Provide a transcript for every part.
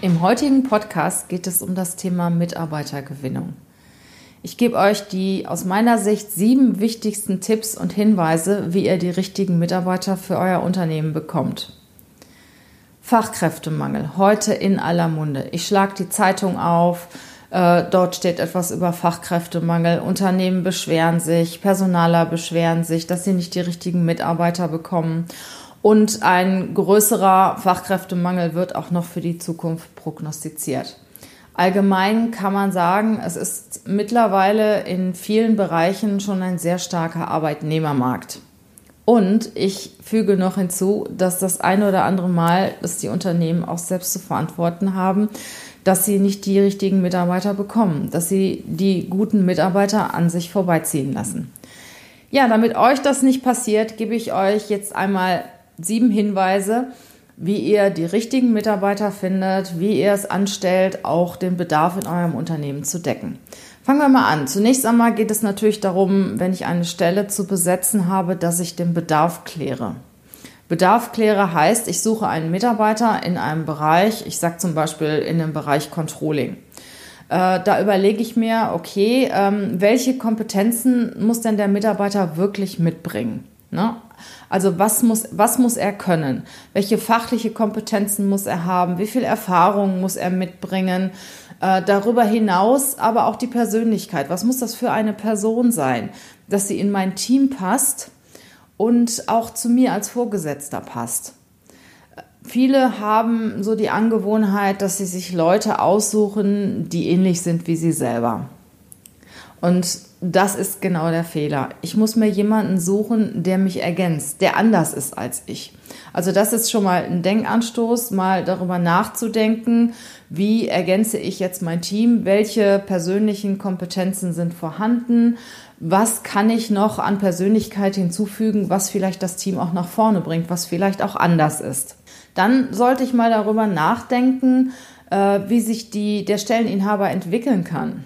Im heutigen Podcast geht es um das Thema Mitarbeitergewinnung. Ich gebe euch die aus meiner Sicht sieben wichtigsten Tipps und Hinweise, wie ihr die richtigen Mitarbeiter für euer Unternehmen bekommt. Fachkräftemangel, heute in aller Munde. Ich schlage die Zeitung auf, äh, dort steht etwas über Fachkräftemangel. Unternehmen beschweren sich, Personaler beschweren sich, dass sie nicht die richtigen Mitarbeiter bekommen. Und ein größerer Fachkräftemangel wird auch noch für die Zukunft prognostiziert. Allgemein kann man sagen, es ist mittlerweile in vielen Bereichen schon ein sehr starker Arbeitnehmermarkt. Und ich füge noch hinzu, dass das ein oder andere Mal, dass die Unternehmen auch selbst zu verantworten haben, dass sie nicht die richtigen Mitarbeiter bekommen, dass sie die guten Mitarbeiter an sich vorbeiziehen lassen. Ja, damit euch das nicht passiert, gebe ich euch jetzt einmal sieben Hinweise, wie ihr die richtigen Mitarbeiter findet, wie ihr es anstellt, auch den Bedarf in eurem Unternehmen zu decken. Fangen wir mal an. Zunächst einmal geht es natürlich darum, wenn ich eine Stelle zu besetzen habe, dass ich den Bedarf kläre. Bedarf kläre heißt, ich suche einen Mitarbeiter in einem Bereich, ich sage zum Beispiel in dem Bereich Controlling. Äh, da überlege ich mir, okay, ähm, welche Kompetenzen muss denn der Mitarbeiter wirklich mitbringen? Ne? Also was muss, was muss er können? Welche fachliche Kompetenzen muss er haben? Wie viel Erfahrung muss er mitbringen? Äh, darüber hinaus aber auch die Persönlichkeit. Was muss das für eine Person sein, dass sie in mein Team passt und auch zu mir als Vorgesetzter passt? Viele haben so die Angewohnheit, dass sie sich Leute aussuchen, die ähnlich sind wie sie selber. Und das ist genau der Fehler. Ich muss mir jemanden suchen, der mich ergänzt, der anders ist als ich. Also das ist schon mal ein Denkanstoß, mal darüber nachzudenken, wie ergänze ich jetzt mein Team, welche persönlichen Kompetenzen sind vorhanden, was kann ich noch an Persönlichkeit hinzufügen, was vielleicht das Team auch nach vorne bringt, was vielleicht auch anders ist. Dann sollte ich mal darüber nachdenken, äh, wie sich die, der Stelleninhaber entwickeln kann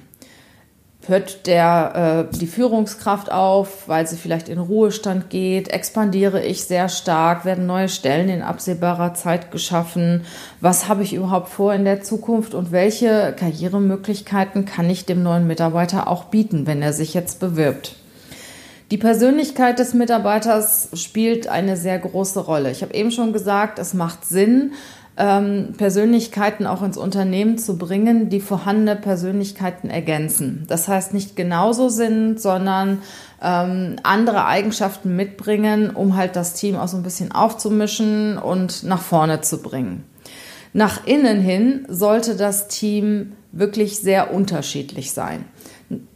hört der, äh, die Führungskraft auf, weil sie vielleicht in Ruhestand geht, expandiere ich sehr stark, werden neue Stellen in absehbarer Zeit geschaffen, was habe ich überhaupt vor in der Zukunft und welche Karrieremöglichkeiten kann ich dem neuen Mitarbeiter auch bieten, wenn er sich jetzt bewirbt. Die Persönlichkeit des Mitarbeiters spielt eine sehr große Rolle. Ich habe eben schon gesagt, es macht Sinn, ähm, Persönlichkeiten auch ins Unternehmen zu bringen, die vorhandene Persönlichkeiten ergänzen. Das heißt nicht genauso sind, sondern ähm, andere Eigenschaften mitbringen, um halt das Team auch so ein bisschen aufzumischen und nach vorne zu bringen. Nach innen hin sollte das Team wirklich sehr unterschiedlich sein.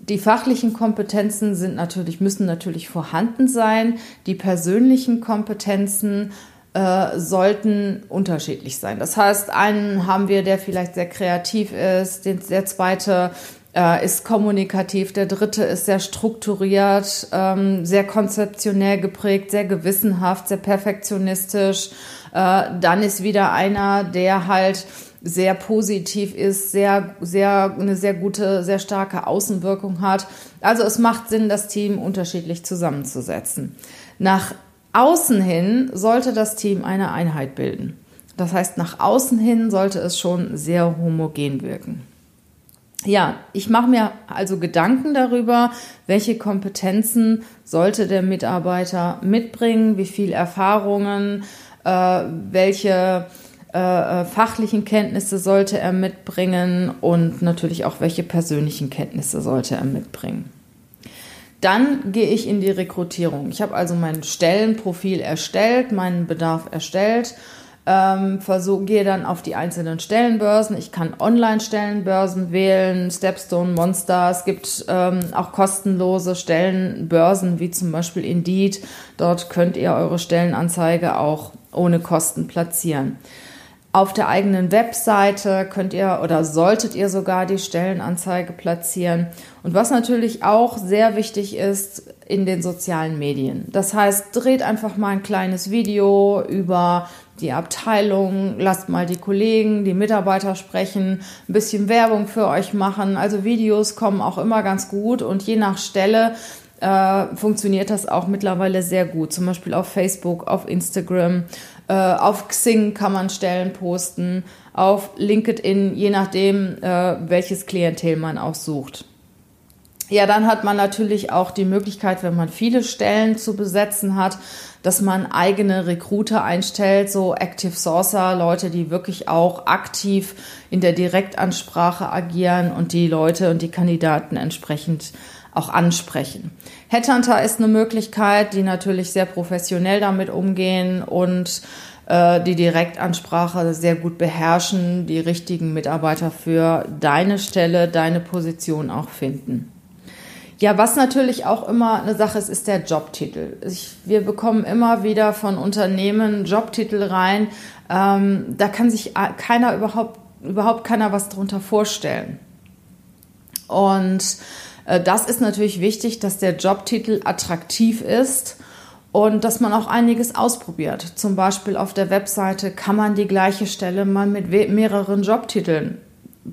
Die fachlichen Kompetenzen sind natürlich, müssen natürlich vorhanden sein. Die persönlichen Kompetenzen äh, sollten unterschiedlich sein. Das heißt, einen haben wir, der vielleicht sehr kreativ ist, den, der zweite äh, ist kommunikativ, der dritte ist sehr strukturiert, ähm, sehr konzeptionell geprägt, sehr gewissenhaft, sehr perfektionistisch. Äh, dann ist wieder einer, der halt sehr positiv ist, sehr, sehr, eine sehr gute, sehr starke Außenwirkung hat. Also es macht Sinn, das Team unterschiedlich zusammenzusetzen. Nach außen hin sollte das Team eine Einheit bilden. Das heißt, nach außen hin sollte es schon sehr homogen wirken. Ja, ich mache mir also Gedanken darüber, welche Kompetenzen sollte der Mitarbeiter mitbringen, wie viel Erfahrungen, äh, welche äh, äh fachlichen Kenntnisse sollte er mitbringen und natürlich auch welche persönlichen Kenntnisse sollte er mitbringen. Dann gehe ich in die Rekrutierung. Ich habe also mein Stellenprofil erstellt, meinen Bedarf erstellt, ähm, versuch, gehe dann auf die einzelnen Stellenbörsen. Ich kann Online-Stellenbörsen wählen, Stepstone, Monster. Es gibt ähm, auch kostenlose Stellenbörsen wie zum Beispiel Indeed. Dort könnt ihr eure Stellenanzeige auch ohne Kosten platzieren. Auf der eigenen Webseite könnt ihr oder solltet ihr sogar die Stellenanzeige platzieren. Und was natürlich auch sehr wichtig ist, in den sozialen Medien. Das heißt, dreht einfach mal ein kleines Video über die Abteilung, lasst mal die Kollegen, die Mitarbeiter sprechen, ein bisschen Werbung für euch machen. Also Videos kommen auch immer ganz gut und je nach Stelle äh, funktioniert das auch mittlerweile sehr gut. Zum Beispiel auf Facebook, auf Instagram auf Xing kann man Stellen posten, auf LinkedIn, je nachdem, äh, welches Klientel man auch sucht. Ja, dann hat man natürlich auch die Möglichkeit, wenn man viele Stellen zu besetzen hat, dass man eigene Recruiter einstellt, so Active Sourcer, Leute, die wirklich auch aktiv in der Direktansprache agieren und die Leute und die Kandidaten entsprechend auch ansprechen. Headhunter ist eine Möglichkeit, die natürlich sehr professionell damit umgehen und äh, die Direktansprache sehr gut beherrschen, die richtigen Mitarbeiter für deine Stelle, deine Position auch finden. Ja, was natürlich auch immer eine Sache ist, ist der Jobtitel. Ich, wir bekommen immer wieder von Unternehmen Jobtitel rein. Ähm, da kann sich keiner überhaupt, überhaupt keiner was drunter vorstellen. Und äh, das ist natürlich wichtig, dass der Jobtitel attraktiv ist und dass man auch einiges ausprobiert. Zum Beispiel auf der Webseite kann man die gleiche Stelle mal mit mehreren Jobtiteln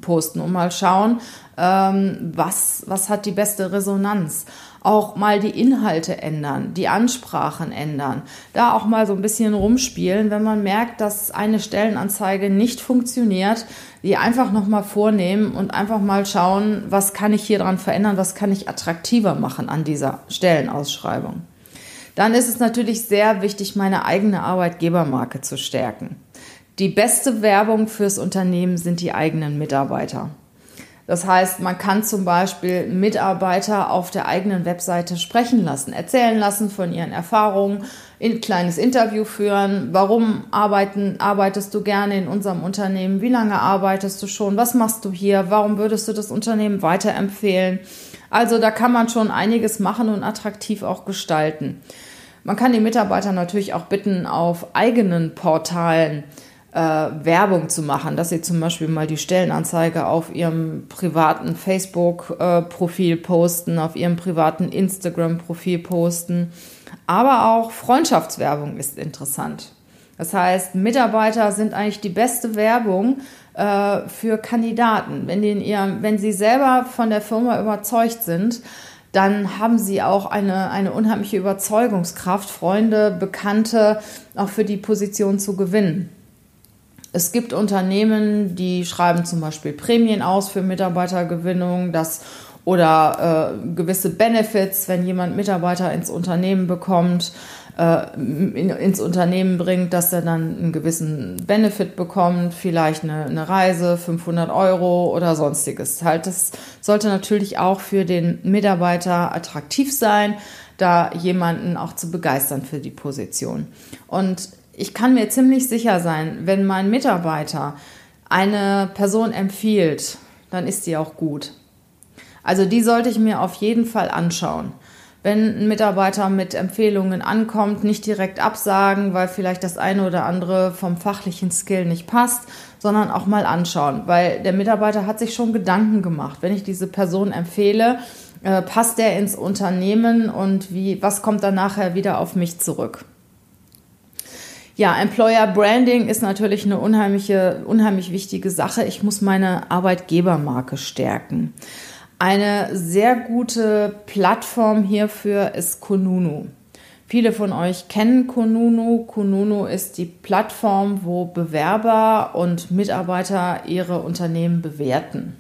posten und mal schauen, ähm, was, was hat die beste Resonanz auch mal die Inhalte ändern, die Ansprachen ändern, da auch mal so ein bisschen rumspielen, wenn man merkt, dass eine Stellenanzeige nicht funktioniert, die einfach noch mal vornehmen und einfach mal schauen, was kann ich hier dran verändern, was kann ich attraktiver machen an dieser Stellenausschreibung. Dann ist es natürlich sehr wichtig, meine eigene Arbeitgebermarke zu stärken. Die beste Werbung fürs Unternehmen sind die eigenen Mitarbeiter. Das heißt, man kann zum Beispiel Mitarbeiter auf der eigenen Webseite sprechen lassen, erzählen lassen von ihren Erfahrungen, ein kleines Interview führen. Warum arbeiten, arbeitest du gerne in unserem Unternehmen? Wie lange arbeitest du schon? Was machst du hier? Warum würdest du das Unternehmen weiterempfehlen? Also da kann man schon einiges machen und attraktiv auch gestalten. Man kann die Mitarbeiter natürlich auch bitten, auf eigenen Portalen äh, Werbung zu machen, dass sie zum Beispiel mal die Stellenanzeige auf ihrem privaten Facebook-Profil posten, auf ihrem privaten Instagram-Profil posten. Aber auch Freundschaftswerbung ist interessant. Das heißt, Mitarbeiter sind eigentlich die beste Werbung äh, für Kandidaten. Wenn, die in ihrem, wenn sie selber von der Firma überzeugt sind, dann haben sie auch eine, eine unheimliche Überzeugungskraft, Freunde, Bekannte auch für die Position zu gewinnen. Es gibt Unternehmen, die schreiben zum Beispiel Prämien aus für Mitarbeitergewinnung, das oder äh, gewisse Benefits, wenn jemand Mitarbeiter ins Unternehmen bekommt, äh, in, ins Unternehmen bringt, dass er dann einen gewissen Benefit bekommt, vielleicht eine, eine Reise, 500 Euro oder sonstiges. Halt, das sollte natürlich auch für den Mitarbeiter attraktiv sein, da jemanden auch zu begeistern für die Position. Und ich kann mir ziemlich sicher sein, wenn mein Mitarbeiter eine Person empfiehlt, dann ist die auch gut. Also die sollte ich mir auf jeden Fall anschauen. Wenn ein Mitarbeiter mit Empfehlungen ankommt, nicht direkt absagen, weil vielleicht das eine oder andere vom fachlichen Skill nicht passt, sondern auch mal anschauen, weil der Mitarbeiter hat sich schon Gedanken gemacht. Wenn ich diese Person empfehle, äh, passt der ins Unternehmen und wie, was kommt dann nachher wieder auf mich zurück? Ja, Employer Branding ist natürlich eine unheimliche, unheimlich wichtige Sache. Ich muss meine Arbeitgebermarke stärken. Eine sehr gute Plattform hierfür ist Konunu. Viele von euch kennen Konunu. Konunu ist die Plattform, wo Bewerber und Mitarbeiter ihre Unternehmen bewerten.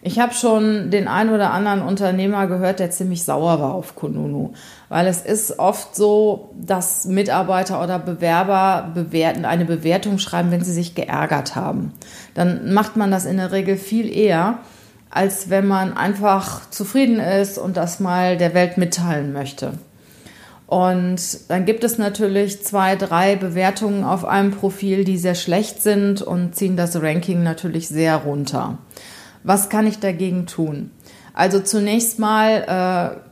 Ich habe schon den einen oder anderen Unternehmer gehört, der ziemlich sauer war auf Kununu, weil es ist oft so, dass Mitarbeiter oder Bewerber bewerten, eine Bewertung schreiben, wenn sie sich geärgert haben. Dann macht man das in der Regel viel eher, als wenn man einfach zufrieden ist und das mal der Welt mitteilen möchte. Und dann gibt es natürlich zwei, drei Bewertungen auf einem Profil, die sehr schlecht sind und ziehen das Ranking natürlich sehr runter. Was kann ich dagegen tun? Also zunächst mal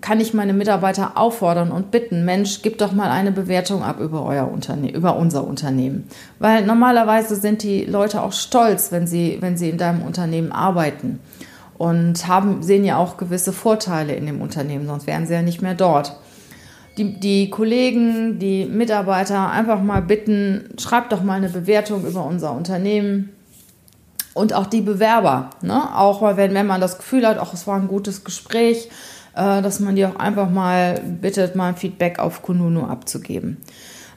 kann ich meine Mitarbeiter auffordern und bitten, Mensch, gib doch mal eine Bewertung ab über euer Unternehmen, über unser Unternehmen. Weil normalerweise sind die Leute auch stolz, wenn sie, wenn sie in deinem Unternehmen arbeiten und haben, sehen ja auch gewisse Vorteile in dem Unternehmen, sonst wären sie ja nicht mehr dort. Die, die Kollegen, die Mitarbeiter einfach mal bitten, schreibt doch mal eine Bewertung über unser Unternehmen und auch die Bewerber. Ne? Auch wenn, wenn man das Gefühl hat, ach, es war ein gutes Gespräch, äh, dass man die auch einfach mal bittet, mal ein Feedback auf Kununu abzugeben.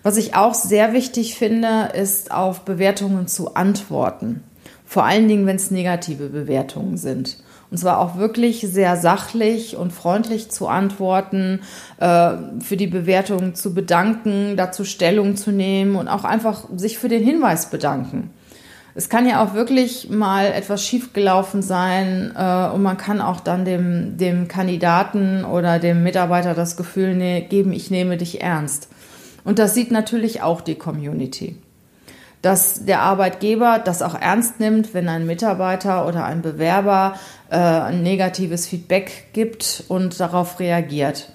Was ich auch sehr wichtig finde, ist auf Bewertungen zu antworten. Vor allen Dingen, wenn es negative Bewertungen sind. Und zwar auch wirklich sehr sachlich und freundlich zu antworten, äh, für die Bewertung zu bedanken, dazu Stellung zu nehmen und auch einfach sich für den Hinweis bedanken. Es kann ja auch wirklich mal etwas schiefgelaufen sein äh, und man kann auch dann dem, dem Kandidaten oder dem Mitarbeiter das Gefühl ne, geben, ich nehme dich ernst. Und das sieht natürlich auch die Community dass der Arbeitgeber das auch ernst nimmt, wenn ein Mitarbeiter oder ein Bewerber äh, ein negatives Feedback gibt und darauf reagiert.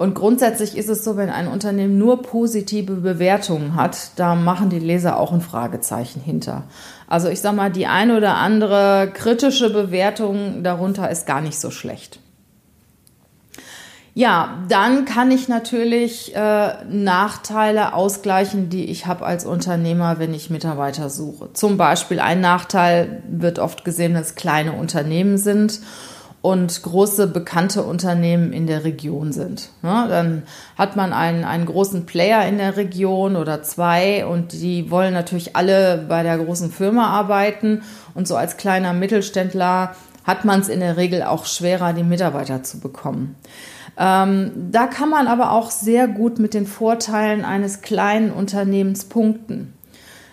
Und grundsätzlich ist es so, wenn ein Unternehmen nur positive Bewertungen hat, da machen die Leser auch ein Fragezeichen hinter. Also ich sage mal, die eine oder andere kritische Bewertung darunter ist gar nicht so schlecht. Ja, dann kann ich natürlich äh, Nachteile ausgleichen, die ich habe als Unternehmer, wenn ich Mitarbeiter suche. Zum Beispiel ein Nachteil wird oft gesehen, dass kleine Unternehmen sind und große bekannte Unternehmen in der Region sind. Ja, dann hat man einen, einen großen Player in der Region oder zwei und die wollen natürlich alle bei der großen Firma arbeiten und so als kleiner Mittelständler hat man es in der Regel auch schwerer, die Mitarbeiter zu bekommen. Ähm, da kann man aber auch sehr gut mit den Vorteilen eines kleinen Unternehmens punkten.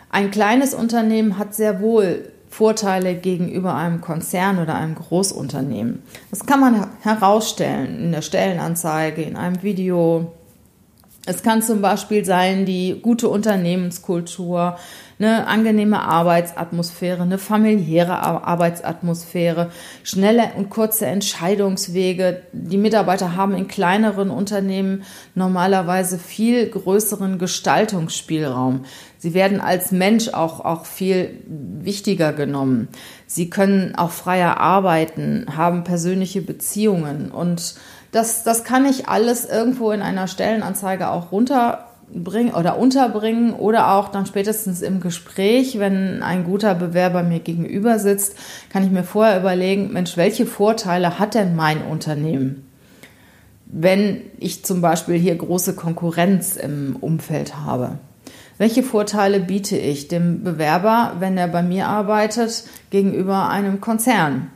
Ein kleines Unternehmen hat sehr wohl Vorteile gegenüber einem Konzern oder einem Großunternehmen. Das kann man herausstellen in der Stellenanzeige, in einem Video. Es kann zum Beispiel sein die gute Unternehmenskultur, eine angenehme Arbeitsatmosphäre, eine familiäre Arbeitsatmosphäre, schnelle und kurze Entscheidungswege. Die Mitarbeiter haben in kleineren Unternehmen normalerweise viel größeren Gestaltungsspielraum. Sie werden als Mensch auch, auch viel wichtiger genommen. Sie können auch freier arbeiten, haben persönliche Beziehungen und das, das kann ich alles irgendwo in einer Stellenanzeige auch runter bringen oder unterbringen oder auch dann spätestens im Gespräch, wenn ein guter Bewerber mir gegenüber sitzt, kann ich mir vorher überlegen, Mensch, welche Vorteile hat denn mein Unternehmen? Wenn ich zum Beispiel hier große Konkurrenz im Umfeld habe. Welche Vorteile biete ich dem Bewerber, wenn er bei mir arbeitet, gegenüber einem Konzern?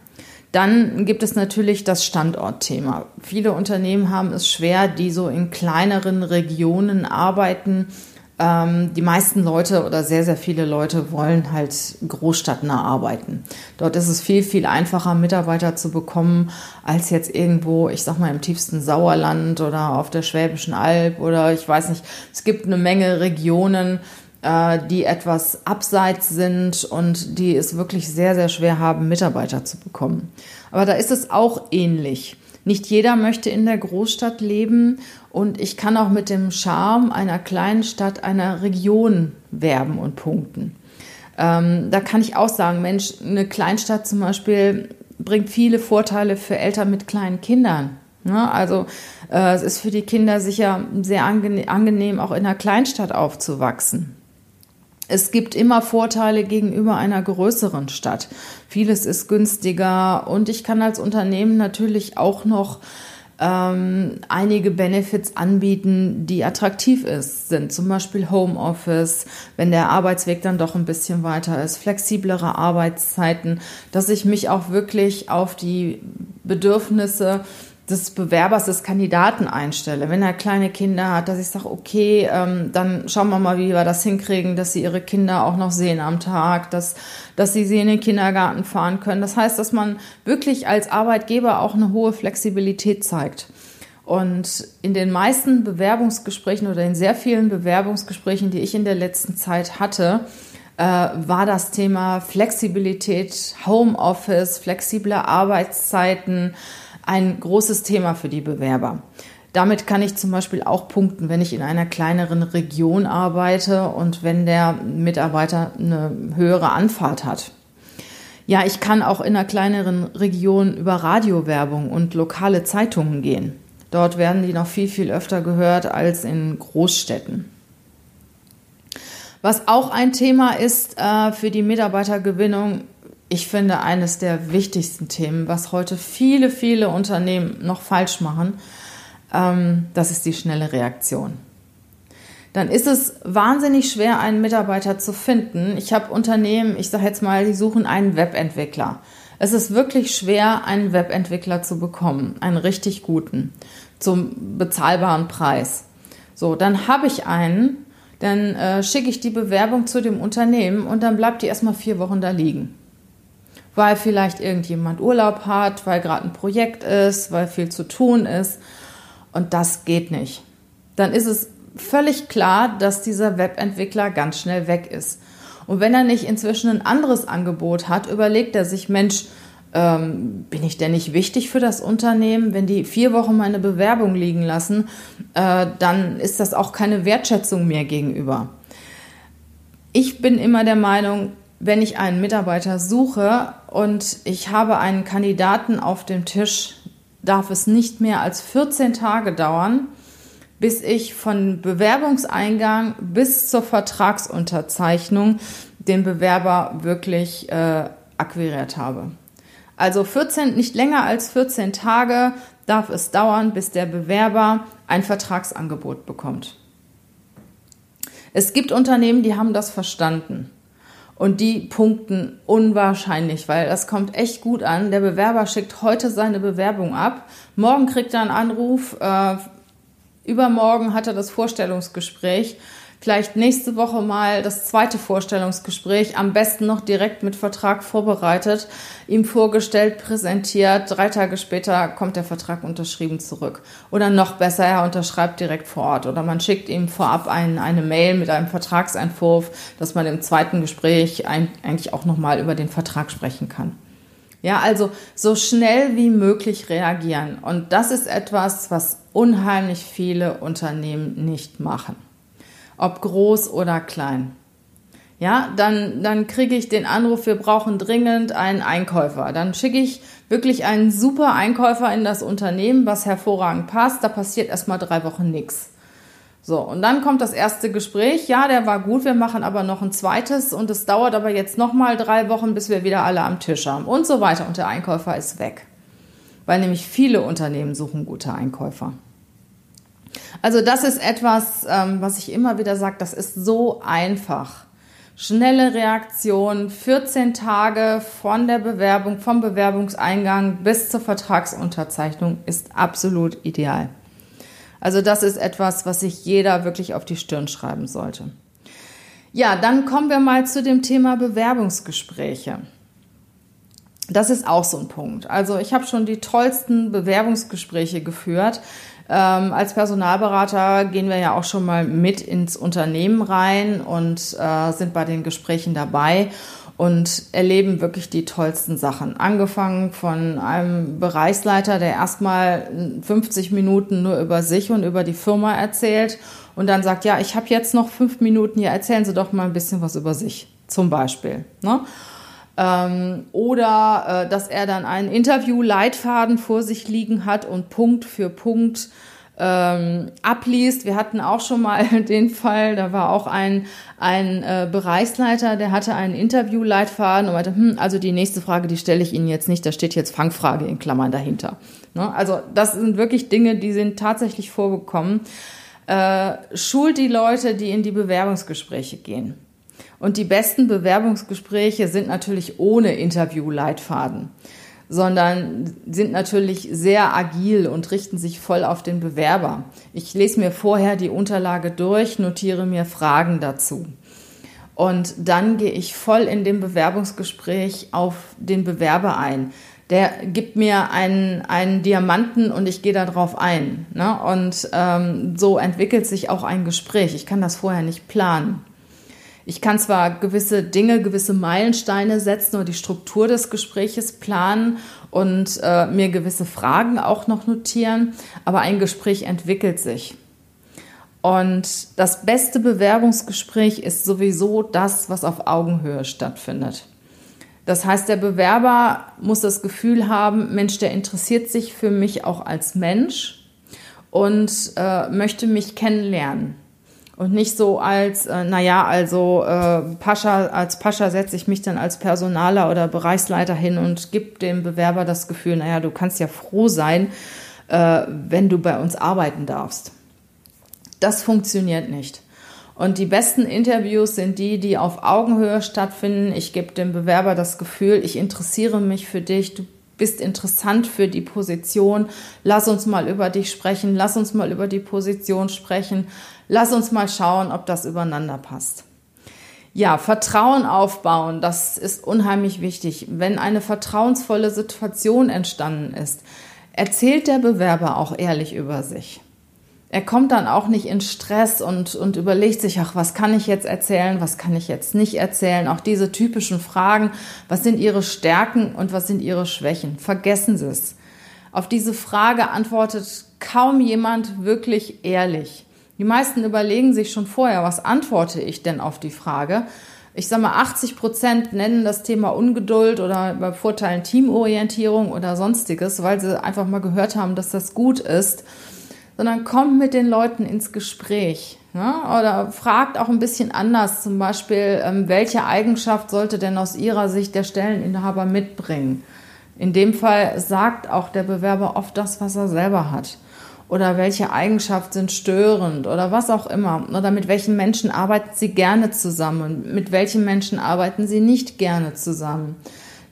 Dann gibt es natürlich das Standortthema. Viele Unternehmen haben es schwer, die so in kleineren Regionen arbeiten. Ähm, die meisten Leute oder sehr, sehr viele Leute wollen halt großstadtnah arbeiten. Dort ist es viel, viel einfacher, Mitarbeiter zu bekommen, als jetzt irgendwo, ich sag mal, im tiefsten Sauerland oder auf der Schwäbischen Alb oder ich weiß nicht. Es gibt eine Menge Regionen, die etwas abseits sind und die es wirklich sehr, sehr schwer haben, Mitarbeiter zu bekommen. Aber da ist es auch ähnlich. Nicht jeder möchte in der Großstadt leben und ich kann auch mit dem Charme einer kleinen Stadt, einer Region werben und punkten. Ähm, da kann ich auch sagen, Mensch, eine Kleinstadt zum Beispiel bringt viele Vorteile für Eltern mit kleinen Kindern. Ne? Also äh, es ist für die Kinder sicher sehr angenehm, auch in einer Kleinstadt aufzuwachsen. Es gibt immer Vorteile gegenüber einer größeren Stadt. Vieles ist günstiger und ich kann als Unternehmen natürlich auch noch ähm, einige Benefits anbieten, die attraktiv ist, sind zum Beispiel Homeoffice, wenn der Arbeitsweg dann doch ein bisschen weiter ist, flexiblere Arbeitszeiten, dass ich mich auch wirklich auf die Bedürfnisse des Bewerbers, des Kandidaten einstelle. Wenn er kleine Kinder hat, dass ich sage, okay, ähm, dann schauen wir mal, wie wir das hinkriegen, dass sie ihre Kinder auch noch sehen am Tag, dass, dass sie sie in den Kindergarten fahren können. Das heißt, dass man wirklich als Arbeitgeber auch eine hohe Flexibilität zeigt. Und in den meisten Bewerbungsgesprächen oder in sehr vielen Bewerbungsgesprächen, die ich in der letzten Zeit hatte, äh, war das Thema Flexibilität, Homeoffice, flexible Arbeitszeiten, ein großes Thema für die Bewerber. Damit kann ich zum Beispiel auch punkten, wenn ich in einer kleineren Region arbeite und wenn der Mitarbeiter eine höhere Anfahrt hat. Ja, ich kann auch in einer kleineren Region über Radiowerbung und lokale Zeitungen gehen. Dort werden die noch viel, viel öfter gehört als in Großstädten. Was auch ein Thema ist äh, für die Mitarbeitergewinnung, ich finde eines der wichtigsten Themen, was heute viele, viele Unternehmen noch falsch machen, ähm, das ist die schnelle Reaktion. Dann ist es wahnsinnig schwer, einen Mitarbeiter zu finden. Ich habe Unternehmen, ich sage jetzt mal, die suchen einen Webentwickler. Es ist wirklich schwer, einen Webentwickler zu bekommen, einen richtig guten, zum bezahlbaren Preis. So, dann habe ich einen, dann äh, schicke ich die Bewerbung zu dem Unternehmen und dann bleibt die erstmal vier Wochen da liegen. Weil vielleicht irgendjemand Urlaub hat, weil gerade ein Projekt ist, weil viel zu tun ist. Und das geht nicht. Dann ist es völlig klar, dass dieser Webentwickler ganz schnell weg ist. Und wenn er nicht inzwischen ein anderes Angebot hat, überlegt er sich, Mensch, ähm, bin ich denn nicht wichtig für das Unternehmen? Wenn die vier Wochen meine Bewerbung liegen lassen, äh, dann ist das auch keine Wertschätzung mir gegenüber. Ich bin immer der Meinung, wenn ich einen Mitarbeiter suche und ich habe einen Kandidaten auf dem Tisch, darf es nicht mehr als 14 Tage dauern, bis ich von Bewerbungseingang bis zur Vertragsunterzeichnung den Bewerber wirklich äh, akquiriert habe. Also 14, nicht länger als 14 Tage darf es dauern, bis der Bewerber ein Vertragsangebot bekommt. Es gibt Unternehmen, die haben das verstanden. Und die punkten unwahrscheinlich, weil das kommt echt gut an. Der Bewerber schickt heute seine Bewerbung ab. Morgen kriegt er einen Anruf. Äh, übermorgen hat er das Vorstellungsgespräch. Vielleicht nächste Woche mal das zweite Vorstellungsgespräch, am besten noch direkt mit Vertrag vorbereitet, ihm vorgestellt, präsentiert. Drei Tage später kommt der Vertrag unterschrieben zurück. Oder noch besser, er unterschreibt direkt vor Ort. Oder man schickt ihm vorab ein, eine Mail mit einem Vertragsentwurf, dass man im zweiten Gespräch ein, eigentlich auch nochmal über den Vertrag sprechen kann. Ja, also so schnell wie möglich reagieren. Und das ist etwas, was unheimlich viele Unternehmen nicht machen ob groß oder klein. Ja, dann, dann kriege ich den Anruf, wir brauchen dringend einen Einkäufer. Dann schicke ich wirklich einen super Einkäufer in das Unternehmen, was hervorragend passt. Da passiert erstmal drei Wochen nichts. So, und dann kommt das erste Gespräch. Ja, der war gut, wir machen aber noch ein zweites und es dauert aber jetzt nochmal drei Wochen, bis wir wieder alle am Tisch haben und so weiter. Und der Einkäufer ist weg. Weil nämlich viele Unternehmen suchen gute Einkäufer. Also das ist etwas, ähm, was ich immer wieder sage, das ist so einfach. Schnelle Reaktion, 14 Tage von der Bewerbung, vom Bewerbungseingang bis zur Vertragsunterzeichnung ist absolut ideal. Also das ist etwas, was sich jeder wirklich auf die Stirn schreiben sollte. Ja, dann kommen wir mal zu dem Thema Bewerbungsgespräche. Das ist auch so ein Punkt. Also ich habe schon die tollsten Bewerbungsgespräche geführt. Ähm, als Personalberater gehen wir ja auch schon mal mit ins Unternehmen rein und äh, sind bei den Gesprächen dabei und erleben wirklich die tollsten Sachen. Angefangen von einem Bereichsleiter, der erstmal 50 Minuten nur über sich und über die Firma erzählt und dann sagt, ja, ich habe jetzt noch fünf Minuten, ja, erzählen Sie doch mal ein bisschen was über sich, zum Beispiel. Ne? Ähm, oder äh, dass er dann einen Interview-Leitfaden vor sich liegen hat und Punkt für Punkt ähm, abliest. Wir hatten auch schon mal den Fall, da war auch ein, ein äh, Bereichsleiter, der hatte einen Interview-Leitfaden und meinte, hm, also die nächste Frage, die stelle ich Ihnen jetzt nicht, da steht jetzt Fangfrage in Klammern dahinter. Ne? Also das sind wirklich Dinge, die sind tatsächlich vorgekommen. Äh, schult die Leute, die in die Bewerbungsgespräche gehen. Und die besten Bewerbungsgespräche sind natürlich ohne Interview-Leitfaden, sondern sind natürlich sehr agil und richten sich voll auf den Bewerber. Ich lese mir vorher die Unterlage durch, notiere mir Fragen dazu. Und dann gehe ich voll in dem Bewerbungsgespräch auf den Bewerber ein. Der gibt mir einen, einen Diamanten und ich gehe darauf ein. Ne? Und ähm, so entwickelt sich auch ein Gespräch. Ich kann das vorher nicht planen. Ich kann zwar gewisse Dinge, gewisse Meilensteine setzen oder die Struktur des Gespräches planen und äh, mir gewisse Fragen auch noch notieren, aber ein Gespräch entwickelt sich. Und das beste Bewerbungsgespräch ist sowieso das, was auf Augenhöhe stattfindet. Das heißt, der Bewerber muss das Gefühl haben, Mensch, der interessiert sich für mich auch als Mensch und äh, möchte mich kennenlernen. Und nicht so als, äh, naja, also äh, Pascha, als Pascha setze ich mich dann als Personaler oder Bereichsleiter hin und gebe dem Bewerber das Gefühl, naja, du kannst ja froh sein, äh, wenn du bei uns arbeiten darfst. Das funktioniert nicht. Und die besten Interviews sind die, die auf Augenhöhe stattfinden. Ich gebe dem Bewerber das Gefühl, ich interessiere mich für dich, du bist interessant für die Position. Lass uns mal über dich sprechen, lass uns mal über die Position sprechen, lass uns mal schauen, ob das übereinander passt. Ja, Vertrauen aufbauen, das ist unheimlich wichtig. Wenn eine vertrauensvolle Situation entstanden ist, erzählt der Bewerber auch ehrlich über sich er kommt dann auch nicht in Stress und, und überlegt sich, ach, was kann ich jetzt erzählen, was kann ich jetzt nicht erzählen. Auch diese typischen Fragen, was sind Ihre Stärken und was sind Ihre Schwächen? Vergessen Sie es. Auf diese Frage antwortet kaum jemand wirklich ehrlich. Die meisten überlegen sich schon vorher, was antworte ich denn auf die Frage? Ich sage mal, 80 Prozent nennen das Thema Ungeduld oder bei Vorteilen Teamorientierung oder sonstiges, weil sie einfach mal gehört haben, dass das gut ist sondern kommt mit den Leuten ins Gespräch. Ne? Oder fragt auch ein bisschen anders, zum Beispiel, ähm, welche Eigenschaft sollte denn aus Ihrer Sicht der Stelleninhaber mitbringen? In dem Fall sagt auch der Bewerber oft das, was er selber hat. Oder welche Eigenschaften sind störend oder was auch immer. Oder mit welchen Menschen arbeiten Sie gerne zusammen mit welchen Menschen arbeiten Sie nicht gerne zusammen.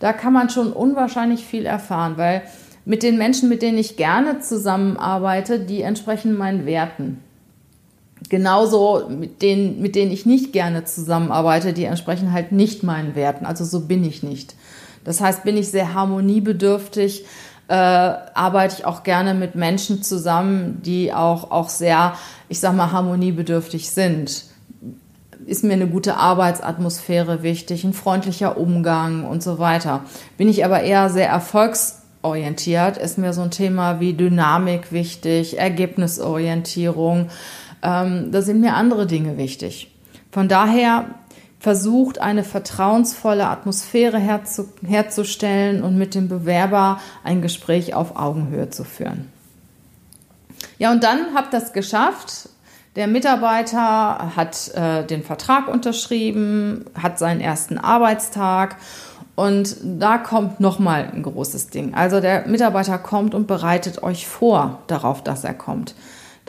Da kann man schon unwahrscheinlich viel erfahren, weil mit den Menschen, mit denen ich gerne zusammenarbeite, die entsprechen meinen Werten. Genauso mit denen, mit denen ich nicht gerne zusammenarbeite, die entsprechen halt nicht meinen Werten. Also so bin ich nicht. Das heißt, bin ich sehr harmoniebedürftig, äh, arbeite ich auch gerne mit Menschen zusammen, die auch, auch sehr, ich sag mal, harmoniebedürftig sind. Ist mir eine gute Arbeitsatmosphäre wichtig, ein freundlicher Umgang und so weiter. Bin ich aber eher sehr erfolgs orientiert, ist mir so ein Thema wie Dynamik wichtig, Ergebnisorientierung. Ähm, da sind mir andere Dinge wichtig. Von daher versucht eine vertrauensvolle Atmosphäre herzu, herzustellen und mit dem Bewerber ein Gespräch auf Augenhöhe zu führen. Ja, und dann habt das geschafft. Der Mitarbeiter hat äh, den Vertrag unterschrieben, hat seinen ersten Arbeitstag und da kommt nochmal ein großes Ding. Also der Mitarbeiter kommt und bereitet euch vor darauf, dass er kommt.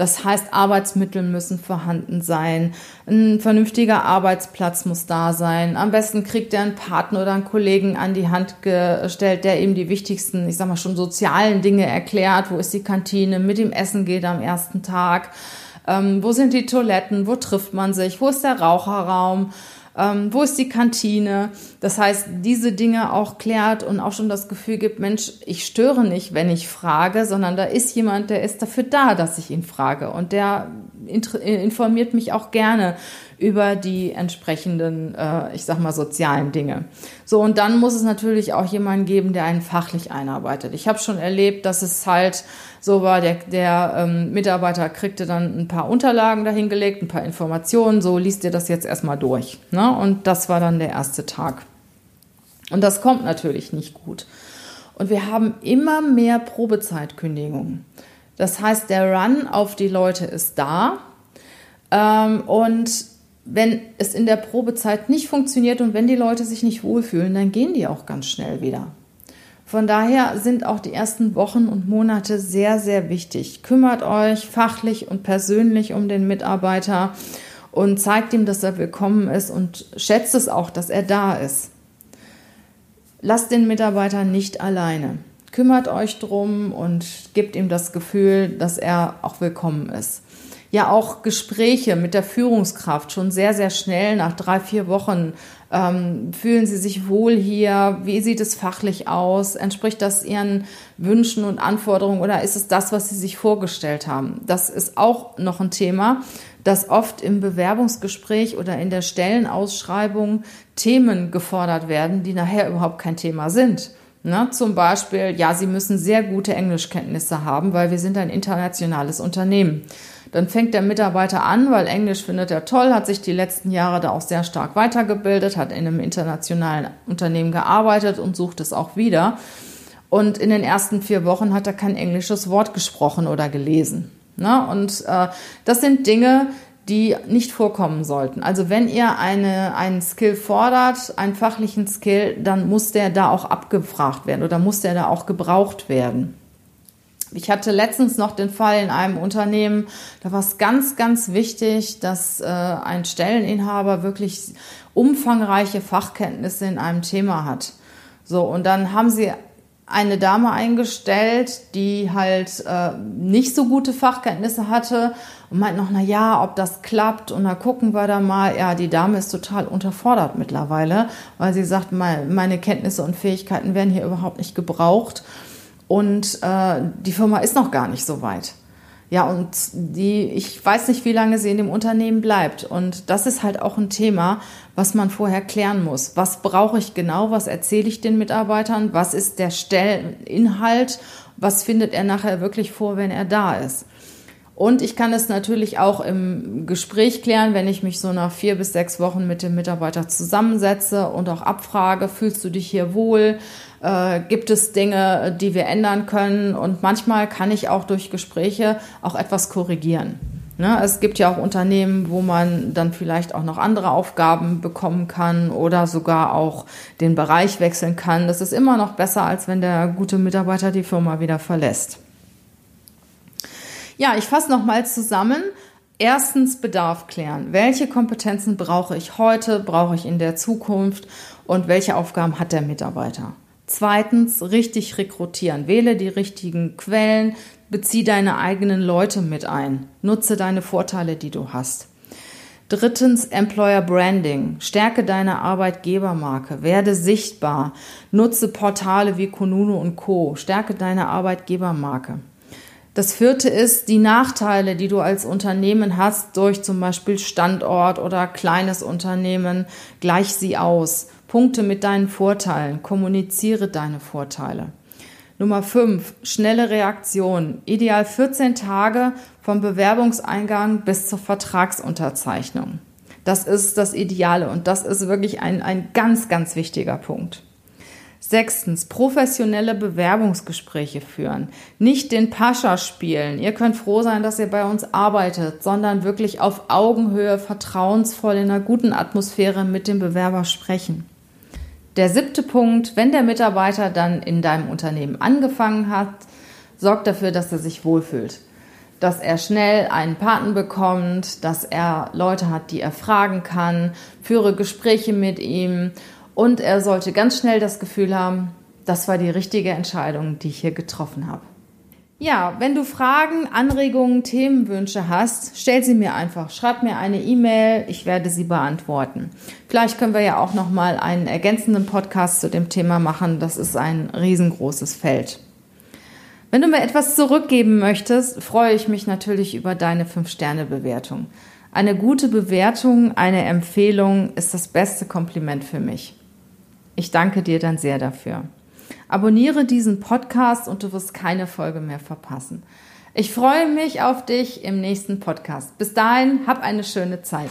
Das heißt, Arbeitsmittel müssen vorhanden sein, ein vernünftiger Arbeitsplatz muss da sein. Am besten kriegt er einen Partner oder einen Kollegen an die Hand gestellt, der ihm die wichtigsten, ich sag mal schon sozialen Dinge erklärt. Wo ist die Kantine? Mit dem Essen geht am ersten Tag. Ähm, wo sind die Toiletten? Wo trifft man sich? Wo ist der Raucherraum? Ähm, wo ist die Kantine. Das heißt, diese Dinge auch klärt und auch schon das Gefühl gibt, Mensch, ich störe nicht, wenn ich frage, sondern da ist jemand, der ist dafür da, dass ich ihn frage. Und der informiert mich auch gerne über die entsprechenden, äh, ich sag mal, sozialen Dinge. So, und dann muss es natürlich auch jemanden geben, der einen fachlich einarbeitet. Ich habe schon erlebt, dass es halt so war, der, der ähm, Mitarbeiter kriegte dann ein paar Unterlagen dahingelegt, ein paar Informationen, so liest ihr das jetzt erstmal durch. Ne? Und das war dann der erste Tag. Und das kommt natürlich nicht gut. Und wir haben immer mehr Probezeitkündigungen. Das heißt, der Run auf die Leute ist da. Ähm, und wenn es in der Probezeit nicht funktioniert und wenn die Leute sich nicht wohlfühlen, dann gehen die auch ganz schnell wieder. Von daher sind auch die ersten Wochen und Monate sehr, sehr wichtig. Kümmert euch fachlich und persönlich um den Mitarbeiter und zeigt ihm, dass er willkommen ist und schätzt es auch, dass er da ist. Lasst den Mitarbeiter nicht alleine. Kümmert euch drum und gebt ihm das Gefühl, dass er auch willkommen ist ja auch Gespräche mit der Führungskraft schon sehr, sehr schnell nach drei, vier Wochen Ähm, fühlen Sie sich wohl hier? Wie sieht es fachlich aus? Entspricht das Ihren Wünschen und Anforderungen oder ist es das, was Sie sich vorgestellt haben? Das ist auch noch ein Thema, dass oft im Bewerbungsgespräch oder in der Stellenausschreibung Themen gefordert werden, die nachher überhaupt kein Thema sind. Ne? zum Beispiel, ja, Sie müssen sehr gute Englischkenntnisse haben, weil wir sind ein internationales Unternehmen. Dann fängt der Mitarbeiter an, weil Englisch findet er toll, hat sich die letzten Jahre da auch sehr stark weitergebildet, hat in einem internationalen Unternehmen gearbeitet und sucht es auch wieder. Und in den ersten vier Wochen hat er kein englisches Wort gesprochen oder gelesen. Ne? Und äh, das sind Dinge, die nicht vorkommen sollten. Also wenn ihr eine, einen Skill fordert, einen fachlichen Skill, dann muss der da auch abgefragt werden oder muss der da auch gebraucht werden. Ich hatte letztens noch den Fall in einem Unternehmen, da war es ganz, ganz wichtig, dass äh, ein Stelleninhaber wirklich umfangreiche Fachkenntnisse in einem Thema hat. So, und dann haben sie eine Dame eingestellt, die halt äh, nicht so gute Fachkenntnisse hatte und meint noch, na ja, ob das klappt und da gucken wir da mal. Ja, die Dame ist total unterfordert mittlerweile, weil sie sagt, meine Kenntnisse und Fähigkeiten werden hier überhaupt nicht gebraucht und äh, die Firma ist noch gar nicht so weit. Ja, und die, ich weiß nicht, wie lange sie in dem Unternehmen bleibt. Und das ist halt auch ein Thema, was man vorher klären muss. Was brauche ich genau? Was erzähle ich den Mitarbeitern? Was ist der Stellinhalt? Was findet er nachher wirklich vor, wenn er da ist? Und ich kann es natürlich auch im Gespräch klären, wenn ich mich so nach vier bis sechs Wochen mit dem Mitarbeiter zusammensetze und auch abfrage, fühlst du dich hier wohl? Äh, gibt es Dinge, die wir ändern können? Und manchmal kann ich auch durch Gespräche auch etwas korrigieren. Ne? Es gibt ja auch Unternehmen, wo man dann vielleicht auch noch andere Aufgaben bekommen kann oder sogar auch den Bereich wechseln kann. Das ist immer noch besser, als wenn der gute Mitarbeiter die Firma wieder verlässt. Ja, ich fasse nochmal zusammen. Erstens Bedarf klären. Welche Kompetenzen brauche ich heute, brauche ich in der Zukunft und welche Aufgaben hat der Mitarbeiter? Zweitens richtig rekrutieren. Wähle die richtigen Quellen, bezieh deine eigenen Leute mit ein. Nutze deine Vorteile, die du hast. Drittens Employer Branding. Stärke deine Arbeitgebermarke. Werde sichtbar. Nutze Portale wie Konunu und Co. Stärke deine Arbeitgebermarke. Das vierte ist die Nachteile, die du als Unternehmen hast durch zum Beispiel Standort oder kleines Unternehmen. Gleich sie aus. Punkte mit deinen Vorteilen. Kommuniziere deine Vorteile. Nummer fünf Schnelle Reaktion. Ideal 14 Tage vom Bewerbungseingang bis zur Vertragsunterzeichnung. Das ist das Ideale und das ist wirklich ein, ein ganz, ganz wichtiger Punkt. Sechstens, professionelle Bewerbungsgespräche führen. Nicht den Pascha spielen. Ihr könnt froh sein, dass ihr bei uns arbeitet, sondern wirklich auf Augenhöhe, vertrauensvoll in einer guten Atmosphäre mit dem Bewerber sprechen. Der siebte Punkt, wenn der Mitarbeiter dann in deinem Unternehmen angefangen hat, sorgt dafür, dass er sich wohlfühlt. Dass er schnell einen Paten bekommt, dass er Leute hat, die er fragen kann, führe Gespräche mit ihm und er sollte ganz schnell das Gefühl haben, das war die richtige Entscheidung, die ich hier getroffen habe. Ja, wenn du Fragen, Anregungen, Themenwünsche hast, stell sie mir einfach. Schreib mir eine E-Mail, ich werde sie beantworten. Vielleicht können wir ja auch noch mal einen ergänzenden Podcast zu dem Thema machen. Das ist ein riesengroßes Feld. Wenn du mir etwas zurückgeben möchtest, freue ich mich natürlich über deine 5-Sterne-Bewertung. Eine gute Bewertung, eine Empfehlung ist das beste Kompliment für mich. Ich danke dir dann sehr dafür. Abonniere diesen Podcast und du wirst keine Folge mehr verpassen. Ich freue mich auf dich im nächsten Podcast. Bis dahin, hab eine schöne Zeit.